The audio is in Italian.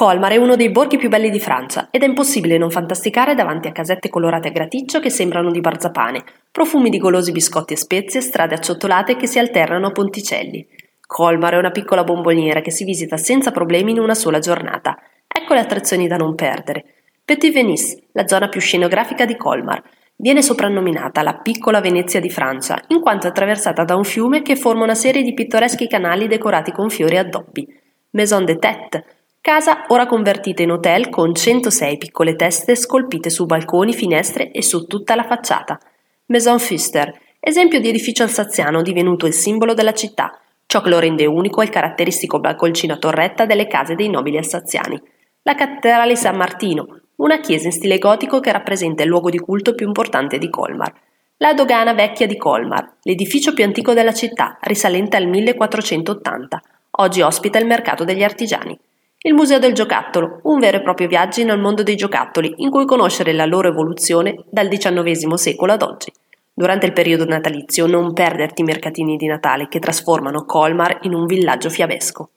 Colmar è uno dei borghi più belli di Francia ed è impossibile non fantasticare davanti a casette colorate a graticcio che sembrano di barzapane, profumi di golosi biscotti e spezie, strade acciottolate che si alternano a ponticelli. Colmar è una piccola bomboniera che si visita senza problemi in una sola giornata. Ecco le attrazioni da non perdere. Petit Venice, la zona più scenografica di Colmar, viene soprannominata la piccola Venezia di Francia, in quanto attraversata da un fiume che forma una serie di pittoreschi canali decorati con fiori e addobbi. Maison de Tête, Casa ora convertita in hotel con 106 piccole teste scolpite su balconi, finestre e su tutta la facciata. Maison Fuster, esempio di edificio alsaziano divenuto il simbolo della città, ciò che lo rende unico è il caratteristico balconcino a torretta delle case dei nobili alsaziani. La cattedrale San Martino, una chiesa in stile gotico che rappresenta il luogo di culto più importante di Colmar. La dogana vecchia di Colmar, l'edificio più antico della città, risalente al 1480. Oggi ospita il mercato degli artigiani. Il Museo del Giocattolo, un vero e proprio viaggio nel mondo dei giocattoli, in cui conoscere la loro evoluzione dal XIX secolo ad oggi. Durante il periodo natalizio non perderti i mercatini di Natale che trasformano Colmar in un villaggio fiabesco.